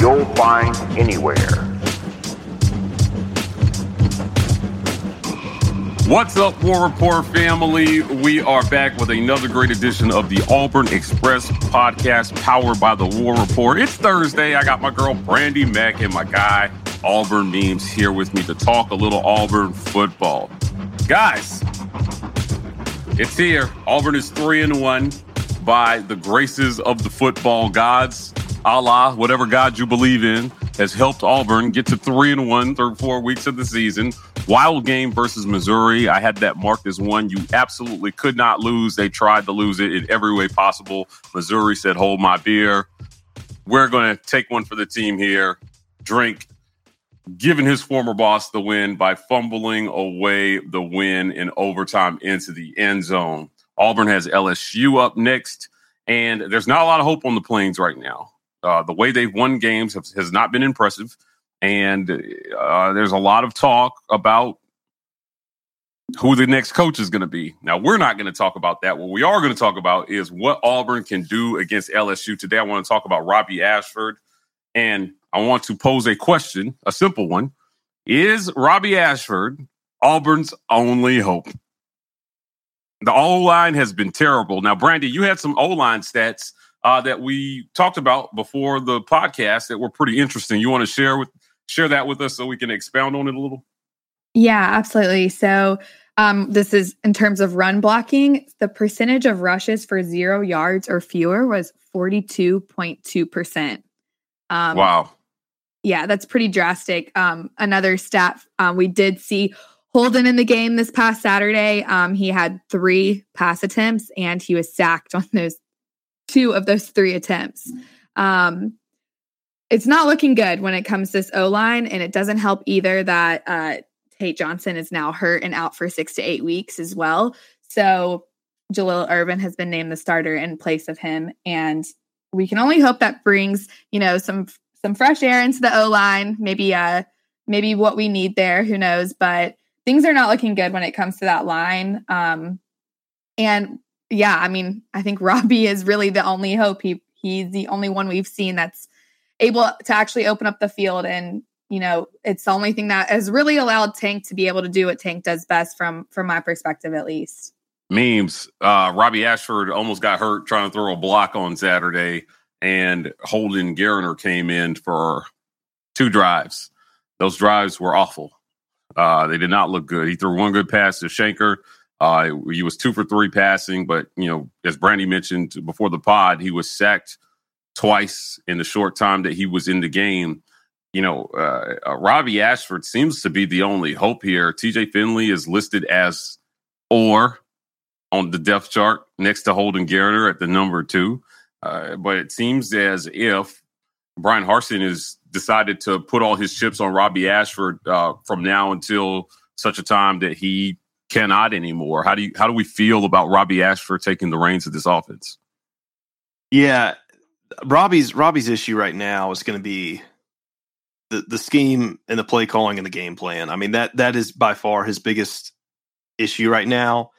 you'll find anywhere. What's up, War Rapport family? We are back with another great edition of the Auburn Express podcast powered by the War Report. It's Thursday. I got my girl Brandie Mac and my guy Auburn Memes here with me to talk a little Auburn football. Guys, it's here. Auburn is three and one by the graces of the football gods. Allah, whatever God you believe in, has helped Auburn get to three and one through four weeks of the season. Wild game versus Missouri. I had that marked as one you absolutely could not lose. They tried to lose it in every way possible. Missouri said, Hold my beer. We're going to take one for the team here. Drink, giving his former boss the win by fumbling away the win in overtime into the end zone. Auburn has LSU up next, and there's not a lot of hope on the plains right now. Uh, the way they've won games have, has not been impressive. And uh, there's a lot of talk about who the next coach is going to be. Now, we're not going to talk about that. What we are going to talk about is what Auburn can do against LSU. Today, I want to talk about Robbie Ashford. And I want to pose a question, a simple one. Is Robbie Ashford Auburn's only hope? The O line has been terrible. Now, Brandie, you had some O line stats uh, that we talked about before the podcast that were pretty interesting. You want to share with share that with us so we can expound on it a little? Yeah, absolutely. So, um, this is in terms of run blocking, the percentage of rushes for zero yards or fewer was 42.2%. Um, wow. Yeah, that's pretty drastic. Um, another stat um, we did see Holden in the game this past Saturday. Um, he had three pass attempts and he was sacked on those two of those three attempts. Um, it's not looking good when it comes to this O line, and it doesn't help either that uh, Tate Johnson is now hurt and out for six to eight weeks as well. So Jalil Irvin has been named the starter in place of him, and we can only hope that brings you know some some fresh air into the O line. Maybe uh maybe what we need there. Who knows? But things are not looking good when it comes to that line. Um, and yeah, I mean, I think Robbie is really the only hope. He he's the only one we've seen that's able to actually open up the field. And you know it's the only thing that has really allowed tank to be able to do what tank does best from from my perspective at least. Memes. Uh robbie ashford almost got hurt trying to throw a block on saturday and holden geriner came in for two drives. Those drives were awful. Uh they did not look good. He threw one good pass to shenker uh he was two for three passing but you know as brandie mentioned before the pod he was sacked twice in the short time that he was in the game. You know, uh, uh, Robbie Ashford seems to be the only hope here. TJ Finley is listed as or on the depth chart next to Holden Geriner at the number two. Uh, but it seems as if Brian Harsin has decided to put all his chips on Robbie Ashford uh, from now until such a time that he cannot anymore. How do you how do we feel about Robbie Ashford taking the reins of this offense? Yeah, Robbie's Robbie's issue right now is going to be the the scheme and the play calling and the game plan. I mean that that is by far his biggest issue right now.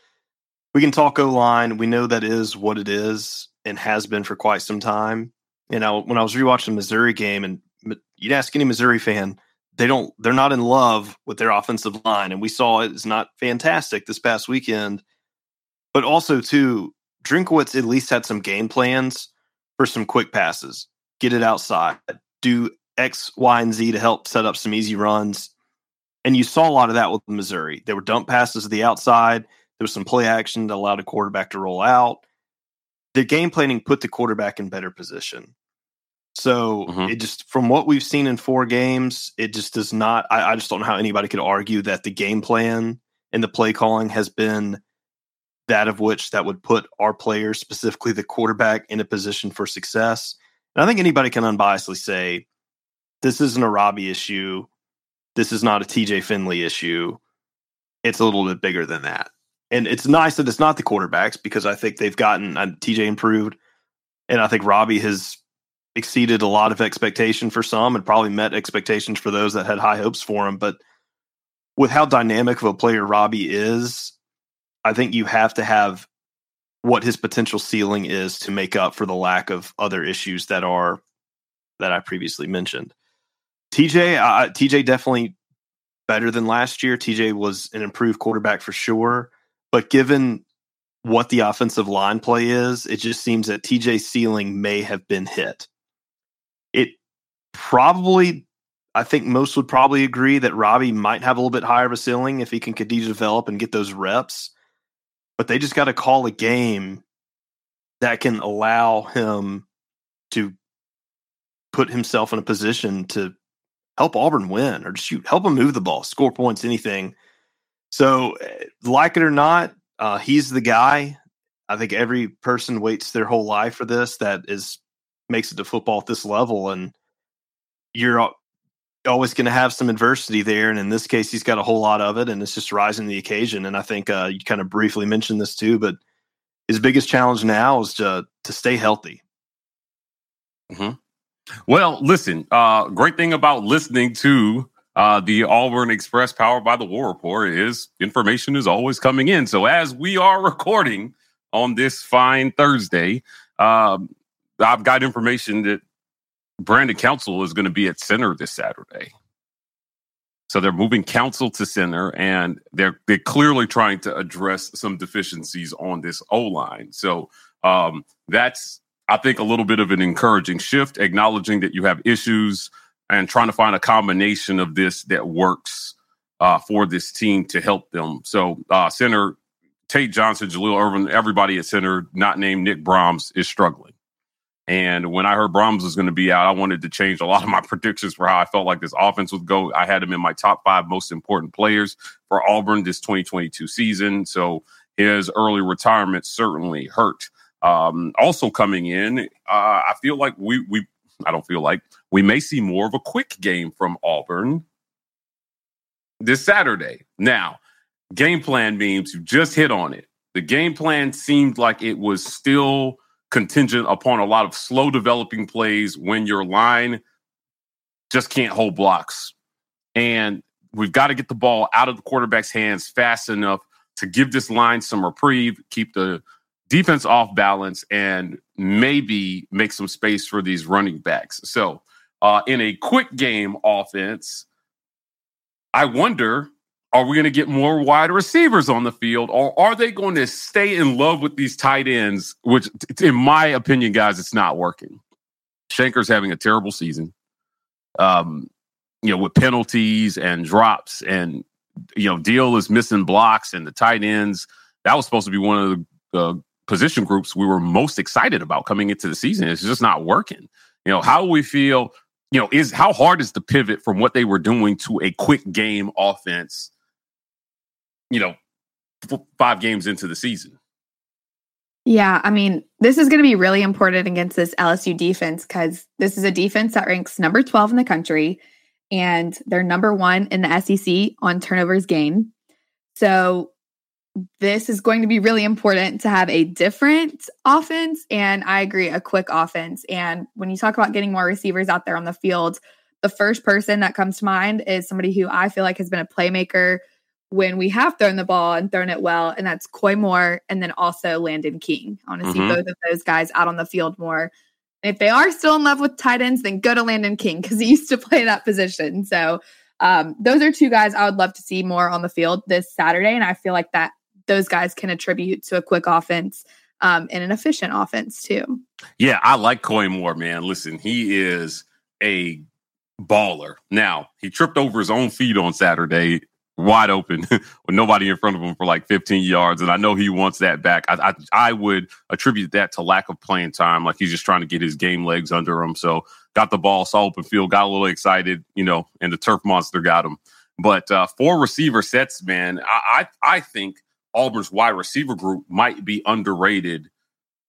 We can talk O line. We know that is what it is and has been for quite some time. You know, when I was rewatching the Missouri game, and you'd ask any Missouri fan, they don't they're not in love with their offensive line, and we saw it's not fantastic this past weekend. But also too, Drinkwitz at least had some game plans for some quick passes, get it outside, do X, Y, and Z to help set up some easy runs. And you saw a lot of that with Missouri. There were dump passes to the outside. There was some play action that allowed a quarterback to roll out. The game planning put the quarterback in better position. So mm-hmm. it just from what we've seen in four games, it just does not. I, I just don't know how anybody could argue that the game plan and the play calling has been that of which that would put our players, specifically the quarterback, in a position for success. And I think anybody can unbiasedly say this isn't a Robbie issue. This is not a TJ Finley issue. It's a little bit bigger than that. And it's nice that it's not the quarterbacks because I think they've gotten uh, TJ improved. And I think Robbie has exceeded a lot of expectation for some and probably met expectations for those that had high hopes for him. But with how dynamic of a player Robbie is, I think you have to have what his potential ceiling is to make up for the lack of other issues that are that I previously mentioned. TJ, uh, TJ definitely better than last year. TJ was an improved quarterback for sure, but given what the offensive line play is, it just seems that TJ's ceiling may have been hit. Probably, I think most would probably agree that Robbie might have a little bit higher of a ceiling if he can continue to develop and get those reps but they just got to call a game that can allow him to put himself in a position to help Auburn win or just help him move the ball, score points, anything. So, eh, like it or not, uh, he's the guy. I think every person waits their whole life for this that is makes it to football at this level, and you're always going to have some adversity there. And in this case, he's got a whole lot of it, and it's just rising the occasion. And I think uh, you kind of briefly mentioned this too, but his biggest challenge now is to to stay healthy. Mm-hmm. Well, listen, uh, great thing about listening to uh, the Auburn Express powered by the War Rapport is information is always coming in. So as we are recording on this fine Thursday, um, I've got information that Brandon Council is going to be at center this Saturday. So they're moving Council to center, and they're they're clearly trying to address some deficiencies on this O line. So um, that's I think a little bit of an encouraging shift, acknowledging that you have issues and trying to find a combination of this that works uh, for this team to help them. So uh, center Tate Johnson, Jalil Irvin, everybody at center, not named Nick Brahms, is struggling. And when I heard Brahms was going to be out, I wanted to change a lot of my predictions for how I felt like this offense would go. I had him in my top five most important players for Auburn this 2022 season. So his early retirement certainly hurt. Um, also coming in, uh, I feel like we we I don't feel like we may see more of a quick game from Auburn this Saturday. Now, game plan means you just hit on it. The game plan seemed like it was still contingent upon a lot of slow developing plays when your line just can't hold blocks. And we've got to get the ball out of the quarterback's hands fast enough to give this line some reprieve, keep the defense off balance, and maybe make some space for these running backs. So, uh, in a quick game offense, I wonder are we going to get more wide receivers on the field, or are they going to stay in love with these tight ends? Which, in my opinion, guys, it's not working. Shenker's having a terrible season. Um, you know, with penalties and drops, and you know, Deal is missing blocks, and the tight ends. That was supposed to be one of the uh, position groups we were most excited about coming into the season. It's just not working. You know, how we feel. You know, is how hard is the pivot from what they were doing to a quick game offense? You know, f- five games into the season. Yeah, I mean, this is going to be really important against this LSU defense because this is a defense that ranks number 12 in the country and they're number one in the SEC on turnovers gained. So, this is going to be really important to have a different offense. And I agree, a quick offense. And when you talk about getting more receivers out there on the field, the first person that comes to mind is somebody who I feel like has been a playmaker when we have thrown the ball and thrown it well, and that's Koy Moore and then also Landen King. I want to mm-hmm. see both of those guys out on the field more. And if they are still in love with tight ends, then go to Landen King because he used to play that position. So um, those are two guys I would love to see more on the field this Saturday. And I feel like that those guys can attribute to a quick offense um, and an efficient offense too. Yeah, I like Koy Moore, man. Listen, he is a baller. Now, he tripped over his own feet on Saturday, wide open, with nobody in front of him for like 15 yards. And I know he wants that back. I, I, I would attribute that to lack of playing time. Like he's just trying to get his game legs under him. So got the ball, saw open field, got a little excited, you know, and the turf monster got him. But uh, four receiver sets, man, I, I, I think Auburn's wide receiver group might be underrated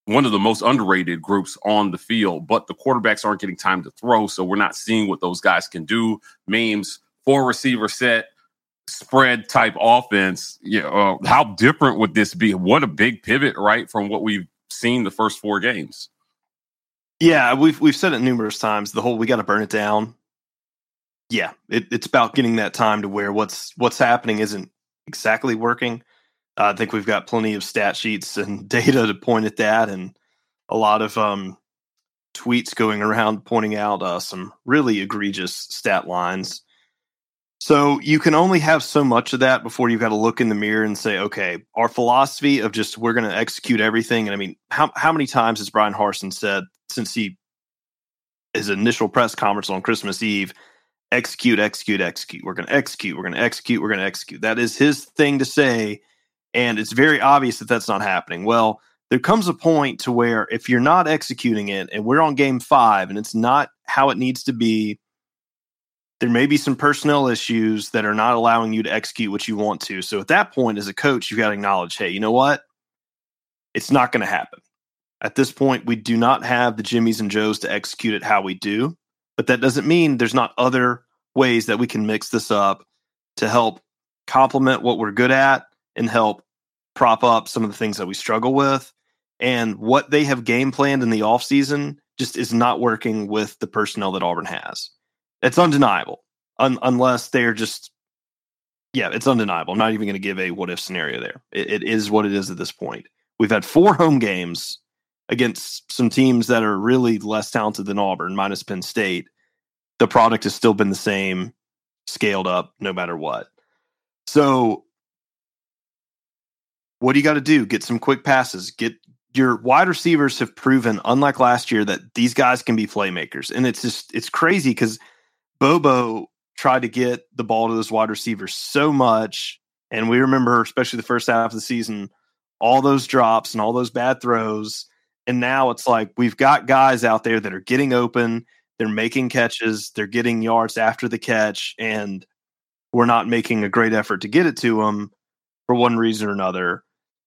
one of the most underrated groups on the field, but the quarterbacks aren't getting time to throw. So we're not seeing what those guys can do. Memes, four receiver set, spread type offense. Yeah, uh, how different would this be? What a big pivot, right, from what we've seen the first four games. Yeah, we've we've said it numerous times. The whole we got to burn it down. Yeah, it, it's about getting that time to where what's what's happening isn't exactly working. I think we've got plenty of stat sheets and data to point at that, and a lot of um, tweets going around pointing out uh, some really egregious stat lines. So you can only have so much of that before you've got to look in the mirror and say, okay, our philosophy of just we're going to execute everything. And I mean, how how many times has Brian Harsin said since he his initial press conference on Christmas Eve, execute, execute, execute. We're going to execute. We're going to execute. We're going to execute. That is his thing to say and it's very obvious that that's not happening. Well, there comes a point to where if you're not executing it and we're on game 5 and it's not how it needs to be, there may be some personnel issues that are not allowing you to execute what you want to. So at that point as a coach, you've got to acknowledge, hey, you know what? It's not going to happen. At this point, we do not have the Jimmies and Joes to execute it how we do, but that doesn't mean there's not other ways that we can mix this up to help complement what we're good at and help prop up some of the things that we struggle with. And what they have game planned in the offseason just is not working with the personnel that Auburn has. It's undeniable, un- unless they're just, yeah, it's undeniable. I'm not even going to give a what if scenario there. It, it is what it is at this point. We've had four home games against some teams that are really less talented than Auburn, minus Penn State. The product has still been the same, scaled up no matter what. So what do you got to do? Get some quick passes. Get your wide receivers have proven, unlike last year, that these guys can be playmakers. And it's just it's crazy because Bobo tried to get the ball to those wide receivers so much. And we remember, especially the first half of the season, all those drops and all those bad throws. And now it's like we've got guys out there that are getting open, they're making catches, they're getting yards after the catch, and we're not making a great effort to get it to them for one reason or another.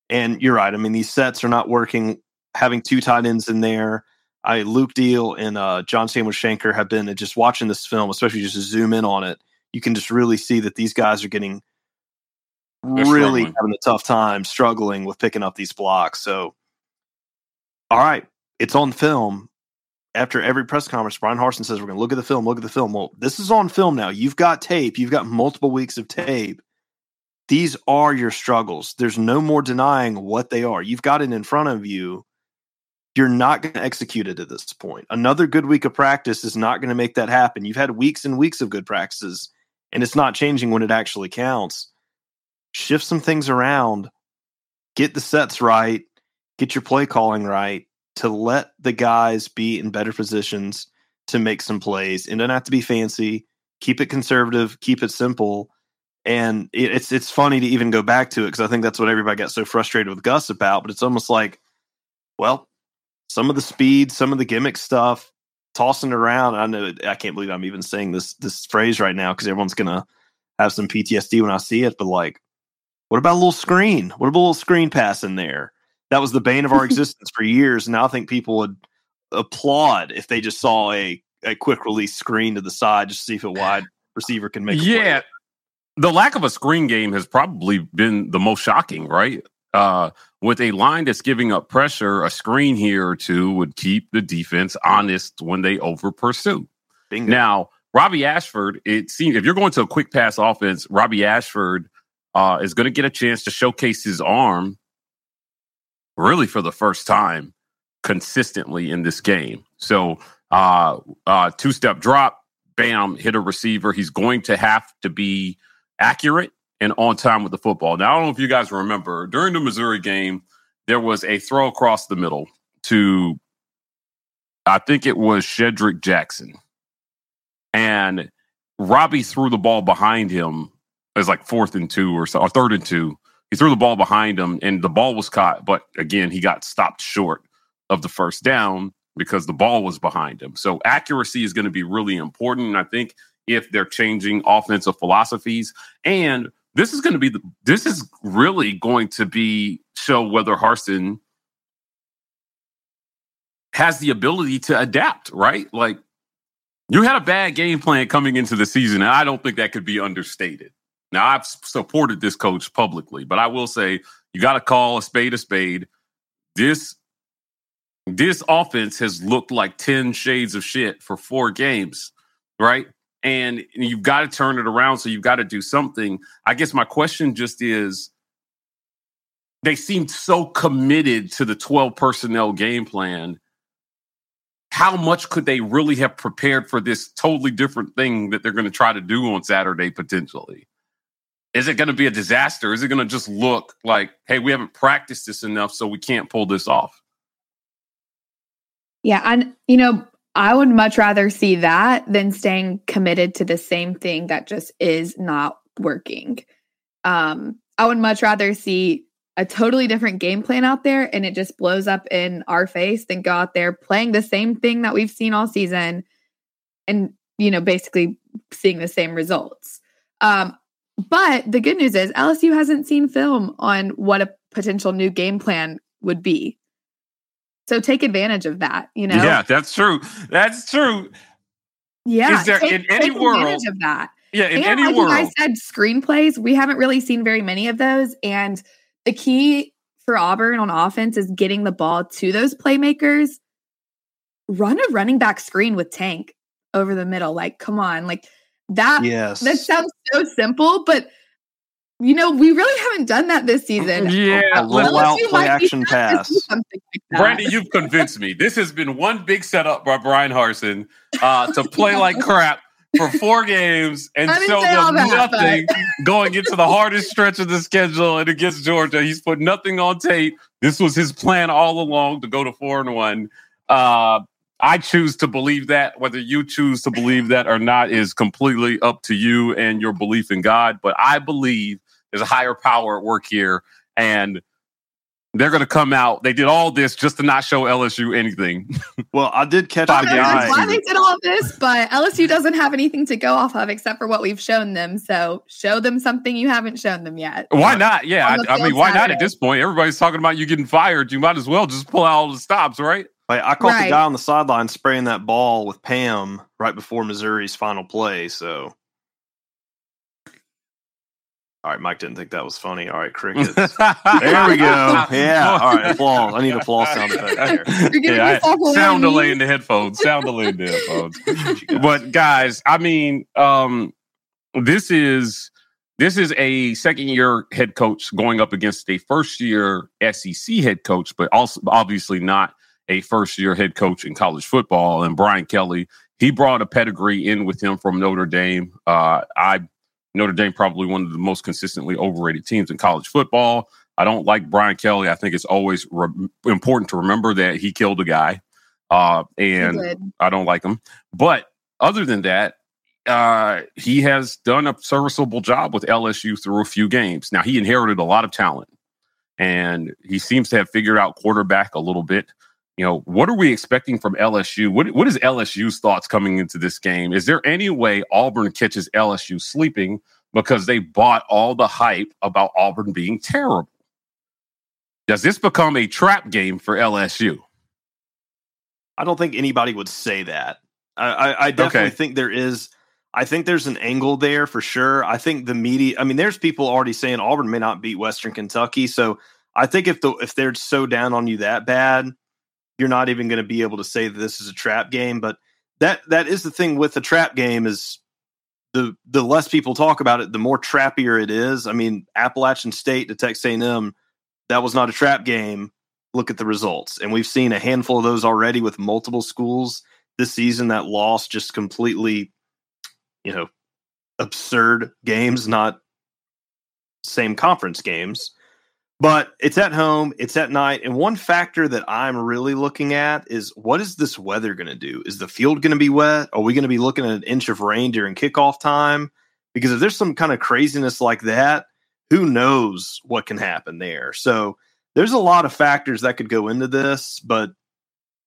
And you're right. I mean, these sets are not working. Having two tight ends in there, I Luke Deal and uh, John Samuel Shenker have been just watching this film, especially just to zoom in on it. You can just really see that these guys are getting They're really struggling. having a tough time struggling with picking up these blocks. So, all right, it's on film. After every press conference, Brian Harsin says, We're going to look at the film, look at the film. Well, this is on film now. You've got tape, you've got multiple weeks of tape these are your struggles. There's no more denying what they are. You've got it in front of you. You're not going to execute it at this point. Another good week of practice is not going to make that happen. You've had weeks and weeks of good practices, and it's not changing when it actually counts. Shift some things around, get the sets right, get your play calling right to let the guys be in better positions to make some plays. And don't have to be fancy. Keep it conservative, keep it simple and it's it's funny to even go back to it because I think that's what everybody got so frustrated with Gus about. But it's almost like, well, some of the speed, some of the gimmick stuff, tossing around. I know I can't believe I'm even saying this this phrase right now because everyone's gonna have some PTSD when I see it. But like, what about a little screen? What about a little screen pass in there? That was the bane of our existence for years. And now I think people would applaud if they just saw a a quick release screen to the side just to see if a wide receiver can make. yeah, the lack of a screen game has probably been the most shocking, right? Uh, with a line that's giving up pressure, a screen here or two would keep the defense honest when they over pursue. Bingo. Now, Robbie Ashford, it seems if you're going to a quick pass offense, Robbie Ashford uh, is going to get a chance to showcase his arm really for the first time consistently in this game. So, uh, uh, two step drop, bam, hit a receiver. He's going to have to be accurate and on time with the football. Now, I don't know if you guys remember during the Missouri game, there was a throw across the middle to, I think it was Shedrick Jackson. and Robbie threw the ball behind him. It was like fourth and two or so, or third and two. He threw the ball behind him, and the ball was caught. But again, he got stopped short of the first down because the ball was behind him. So accuracy is going to be really important. And I think if they're changing offensive philosophies, and this is going to be the, this is really going to be show whether Harsin has the ability to adapt, right? Like you had a bad game plan coming into the season, and I don't think that could be understated. Now, I've supported this coach publicly, but I will say you got to call a spade a spade. This this offense has looked like 10 shades of shit for four games, right? And you've got to turn it around. So you've got to do something. I guess my question just is they seemed so committed to the 12 personnel game plan how much could they really have prepared for this totally different thing that they're going to try to do on Saturday potentially? Is it going to be a disaster? Is it going to just look like, hey, we haven't practiced this enough, so we can't pull this off? Yeah. And, you know, I would much rather see that than staying committed to the same thing that just is not working. Um, I would much rather see a totally different game plan out there and it just blows up in our face than go out there playing the same thing that we've seen all season and you know basically seeing the same results um, but the good news is lsu hasn't seen film on what a potential new game plan would be so take advantage of that you know yeah that's true that's true yeah is there take, in any world of that yeah in and any like world i said screenplays we haven't really seen very many of those and the key for Auburn on offense is getting the ball to those playmakers. Run a running back screen with Tank over the middle. Like, come on. Like that Yes. that sounds so simple, but you know, we really haven't done that this season. Yeah, a little out play action pass. do like. Brandie, you've convinced me. This has been one big setup by Brian Harsin uh, to play like crap for four games and show them that, nothing going into the hardest stretch of the schedule and against Georgia. He's put nothing on tape. This was his plan all along to go to four and one. Uh, I choose to believe that. Whether you choose to believe that or not is completely up to you and your belief in God. But I believe there's a higher power at work here. And they're going to come out. They did all this just to not show LSU anything. Well, I did catch I the don't guy. why they did all this, but LSU doesn't have anything to go off of except for what we've shown them. So show them something you haven't shown them yet. Why not? Yeah, I, I mean, field why not at this point? Everybody's talking about you getting fired. You might as well just pull out all the stops, right? Like, I caught Right. the guy on the sideline spraying that ball with Pam right before Missouri's final play. So, all right, Mike didn't think that was funny. All right, crickets. there we go. Yeah. All right, applause. I need applause sound effect here. You're Yeah, I- sound delay in the headphones. Sound delay in the headphones. but guys, I mean, um, this is this is a second year head coach going up against a first year SEC head coach, but also obviously not a first year head coach in college football. And Brian Kelly, he brought a pedigree in with him from Notre Dame. Uh, I Notre Dame probably one of the most consistently overrated teams in college football. I don't like Brian Kelly. I think it's always re- important to remember that he killed a guy, uh, and. I don't like him. But other than that, uh, he has done a serviceable job with LSU through a few games. Now he inherited a lot of talent, and he seems to have figured out quarterback a little bit. You know, what are we expecting from LSU? What what is LSU's thoughts coming into this game? Is there any way Auburn catches LSU sleeping because they bought all the hype about Auburn being terrible? Does this become a trap game for LSU? I don't think anybody would say that. I, I, I definitely Okay. think there is. I think there's an angle there for sure. I think the media. I mean, there's people already saying Auburn may not beat Western Kentucky. So I think if the if they're so down on you that bad, you're not even going to be able to say that this is a trap game. But that that is the thing with the trap game is the the less people talk about it, the more trappier it is. I mean, Appalachian State to Texas A&M, that was not a trap game. Look at the results, and we've seen a handful of those already with multiple schools this season that lost just completely, you know, absurd games, not same conference games. But it's at home, it's at night. And one factor that I'm really looking at is what is this weather going to do? Is the field going to be wet? Are we going to be looking at an inch of rain during kickoff time? Because if there's some kind of craziness like that, who knows what can happen there? So there's a lot of factors that could go into this, but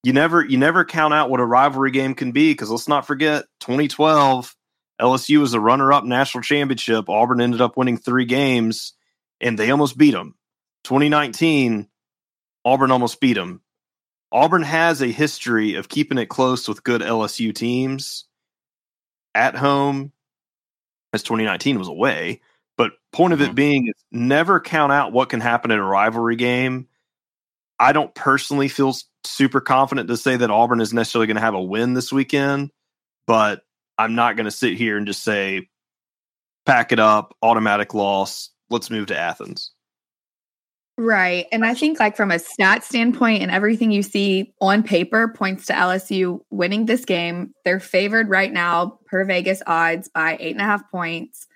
you never you never count out what a rivalry game can be because let's not forget 2012 LSU was a runner-up national championship. Auburn ended up winning 3 games and they almost beat them. 2019 Auburn almost beat them. Auburn has a history of keeping it close with good LSU teams at home as 2019 was away. But point of it mm-hmm. being is never count out what can happen in a rivalry game. I don't personally feel super confident to say that Auburn is necessarily going to have a win this weekend, but I'm not going to sit here and just say pack it up, automatic loss, let's move to Athens. Right. And I think, like, from a stat standpoint, and everything you see on paper points to LSU winning this game. They're favored right now per Vegas odds by eight and a half points.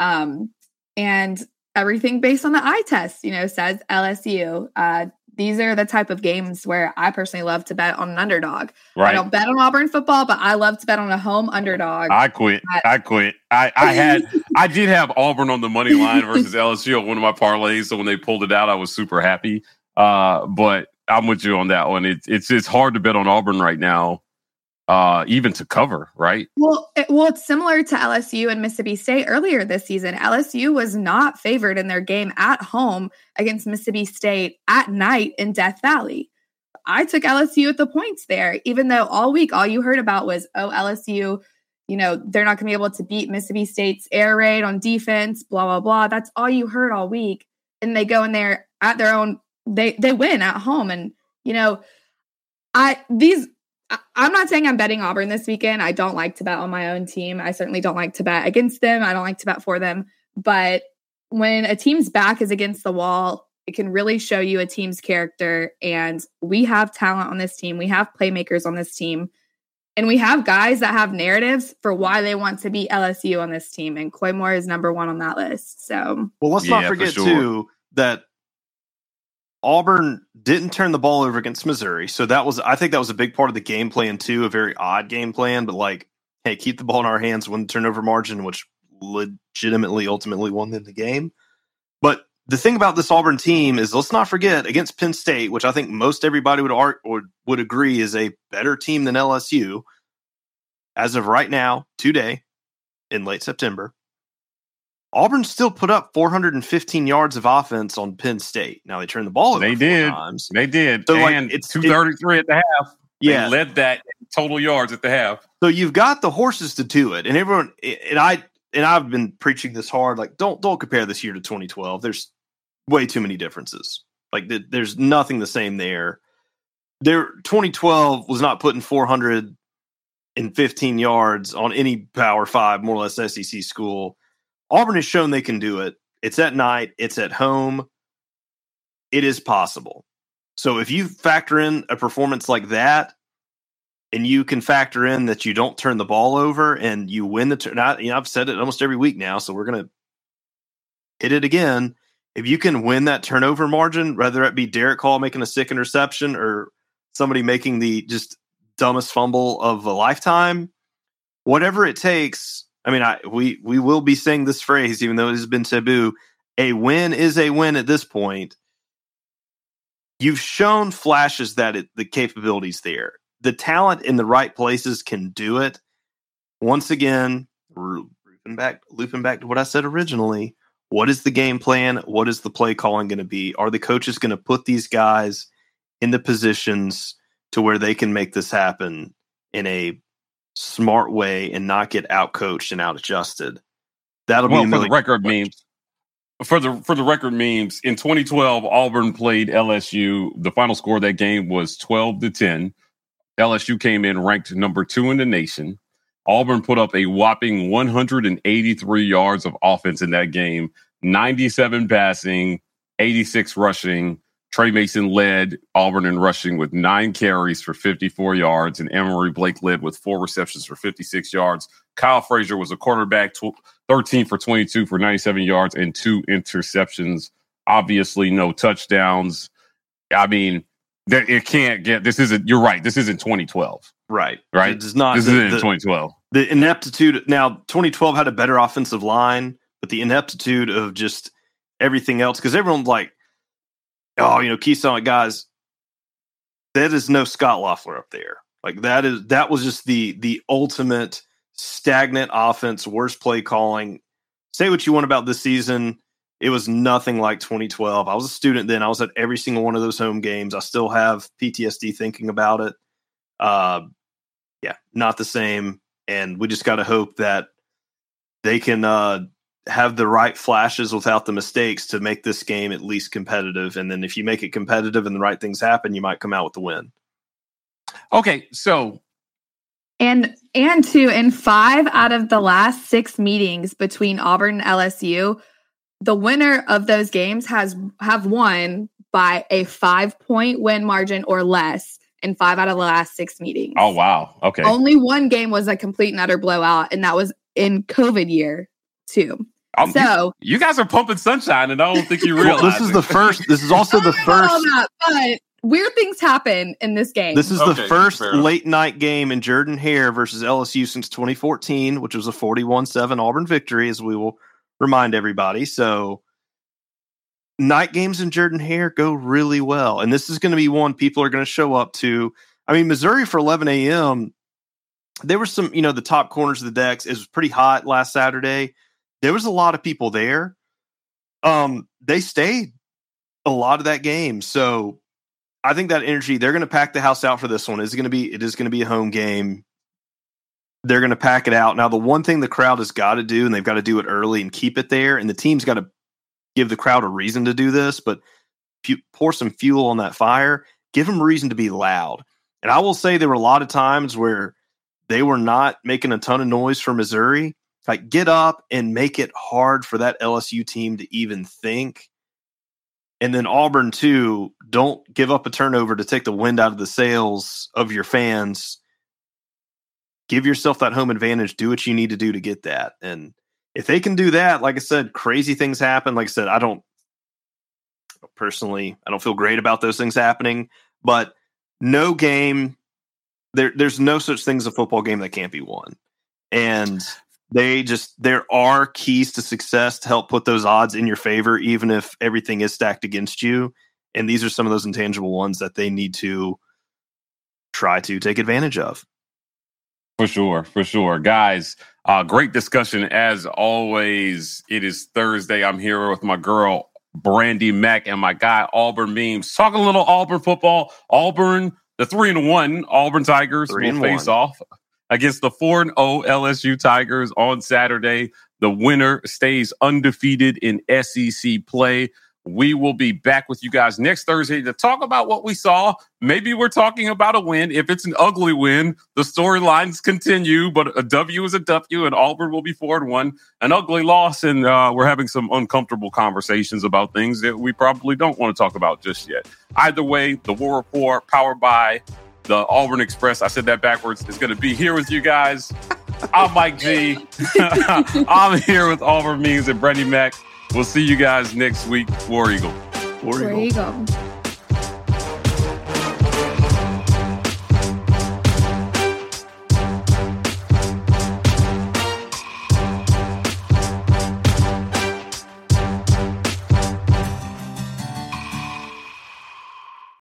Um, and everything based on the eye test, you know, says LSU. Uh, these are the type of games where I personally love to bet on an underdog. Right. I don't bet on Auburn football, but I love to bet on a home underdog. I quit. I quit. I, I had I did have Auburn on the money line versus LSU on one of my parlays. So when they pulled it out, I was super happy. Uh, but I'm with you on that one. It, it's it's hard to bet on Auburn right now uh, even to cover, right? Well, it, well, it's similar to LSU and Mississippi State earlier this season. LSU was not favored in their game at home against Mississippi State at night in Death Valley. I took LSU at the points there, even though all week all you heard about was, oh, LSU, you know, they're not going to be able to beat Mississippi State's air raid on defense, blah blah blah. That's all you heard all week, and they go in there at their own. They they win at home, and you know, I these I'm not saying I'm betting Auburn this weekend. I don't like to bet on my own team. I certainly don't like to bet against them. I don't like to bet for them. But when a team's back is against the wall, it can really show you a team's character. And we have talent on this team. We have playmakers on this team. And we have guys that have narratives for why they want to beat LSU on this team. And Koy Moore is number one on that list. So, well, let's yeah, not forget, sure. too, that Auburn didn't turn the ball over against Missouri. So that was, I think that was a big part of the game plan too, a very odd game plan, but like, hey, keep the ball in our hands, win the turnover margin, which legitimately ultimately won them the game. But the thing about this Auburn team is let's not forget against Penn State, which I think most everybody would art would, would agree is a better team than LSU. As of right now, today, in late September, Auburn still put up 415 yards of offense on Penn State. Now they turned the ball over. They did. Times. They did. So and like, it's 233 it, at the half. Yeah, they led that total yards at the half. So you've got the horses to do it, and everyone and I and I've been preaching this hard. Like, don't don't compare this year to 2012. There's way too many differences. Like, there's nothing the same there. There, 2012 was not putting 415 yards on any Power Five, more or less SEC school Auburn has shown they can do it. It's at night, it's at home. It is possible. So if you factor in a performance like that, and you can factor in that you don't turn the ball over and you win the turn. You know, I've said it almost every week now, so we're gonna hit it again. If you can win that turnover margin, whether it be Derick Hall making a sick interception or somebody making the just dumbest fumble of a lifetime, whatever it takes, I mean, I we we will be saying this phrase, even though it has been taboo. A win is a win at this point. You've shown flashes that it, the capabilities there, the talent in the right places can do it. Once again, looping back, looping back to what I said originally. What is the game plan? What is the play calling going to be? Are the coaches going to put these guys in the positions to where they can make this happen in a smart way and not get out coached and out adjusted. That'll well, be for the record memes. For the for the record memes, in 2012, Auburn played LSU. The final score of that game was 12 to 10. LSU came in ranked number two in the nation. Auburn put up a whopping 183 yards of offense in that game, 97 passing, 86 rushing, Tre Mason led Auburn in rushing with nine carries for 54 yards, and Emory Blake led with four receptions for 56 yards. Kiehl Frazier was a quarterback, 13 for 22 for 97 yards and two interceptions obviously no touchdowns. I mean, there, it can't get. This isn't. You're right. This isn't 2012. Right. Right. It's not. This the, isn't the- 2012. the ineptitude now 2012 had a better offensive line but the ineptitude of just everything else because everyone's like oh you know keystone guys that is no scott loeffler up there. Like that is that was just the the ultimate stagnant offense worst play calling. Say what you want about this season it was nothing like 2012 i was a student then. I was at every single one of those home games. I still have ptsd thinking about it. Uh yeah not the same. And we just got to hope that they can uh, have the right flashes without the mistakes to make this game at least competitive. And then if you make it competitive and the right things happen, you might come out with the win. Okay, so And and two, in five out of the last six meetings between Auburn and LSU, the winner of those games has have won by a five point win margin or less in five out of the last six meetings. oh wow, okay, Only one game was a complete and utter blowout, and that was in COVID year too. You- So you, guys are pumping sunshine, and I don't think you Well, realize this is it. the first. This is also the I know all first. that, but weird things happen in this game. This is Okay, the first late night game in Jordan Hare versus LSU since 2014, which was a 41-7 Auburn victory, as we will remind everybody. So night games in Jordan Hare go really well. And this is going to be one people are going to show up to. I mean, Missouri for 11 a.m. There were some, you know, the top corners of the decks. It was pretty hot last Saturday. There was a lot of people there. Um, they stayed a lot of that game. So I think that energy, they're going to pack the house out for this one. It's going to be, it is going to be a home game. They're going to pack it out. Now, the one thing the crowd has got to do, and they've got to do it early and keep it there, and the team's got to give the crowd a reason to do this, but pour some fuel on that fire, give them reason to be loud. And I will say there were a lot of times where they were not making a ton of noise for Missouri. Like, get up and make it hard for that LSU team to even think. And then Auburn, too, don't give up a turnover to take the wind out of the sails of your fans. Give yourself that home advantage. Do what you need to do to get that. And if they can do that, like I said, crazy things happen. Like I said, I don't personally, I don't feel great about those things happening, but no game, there, there's no such thing as a football game that can't be won. And they just, there are keys to success to help put those odds in your favor, even if everything is stacked against you. And these are some of those intangible ones that they need to try to take advantage of. For sure, for sure. Guys, uh, great discussion as always. It is Thursday. I'm here with my girl, Brandie Mac, and my guy, Auburn Memes. Talking a little Auburn football. Auburn, the 3 and 1 Auburn Tigers Three will face one. off against the 4 and 0 LSU Tigers on Saturday. The winner stays undefeated in SEC play. We will be back with you guys next Thursday to talk about what we saw. Maybe we're talking about a win. If it's an ugly win, the storylines continue, but a W is a W, and Auburn will be four and one. An ugly loss, and uh, we're having some uncomfortable conversations about things that we probably don't want to talk about just yet. Either way, the War Rapport, powered by the Auburn Express. I said that backwards. Is going to be here with you guys. I'm Mike G. I'm here with Auburn Memes and Brandie Mac. We'll see you guys next week. War Eagle. War There Eagle. go.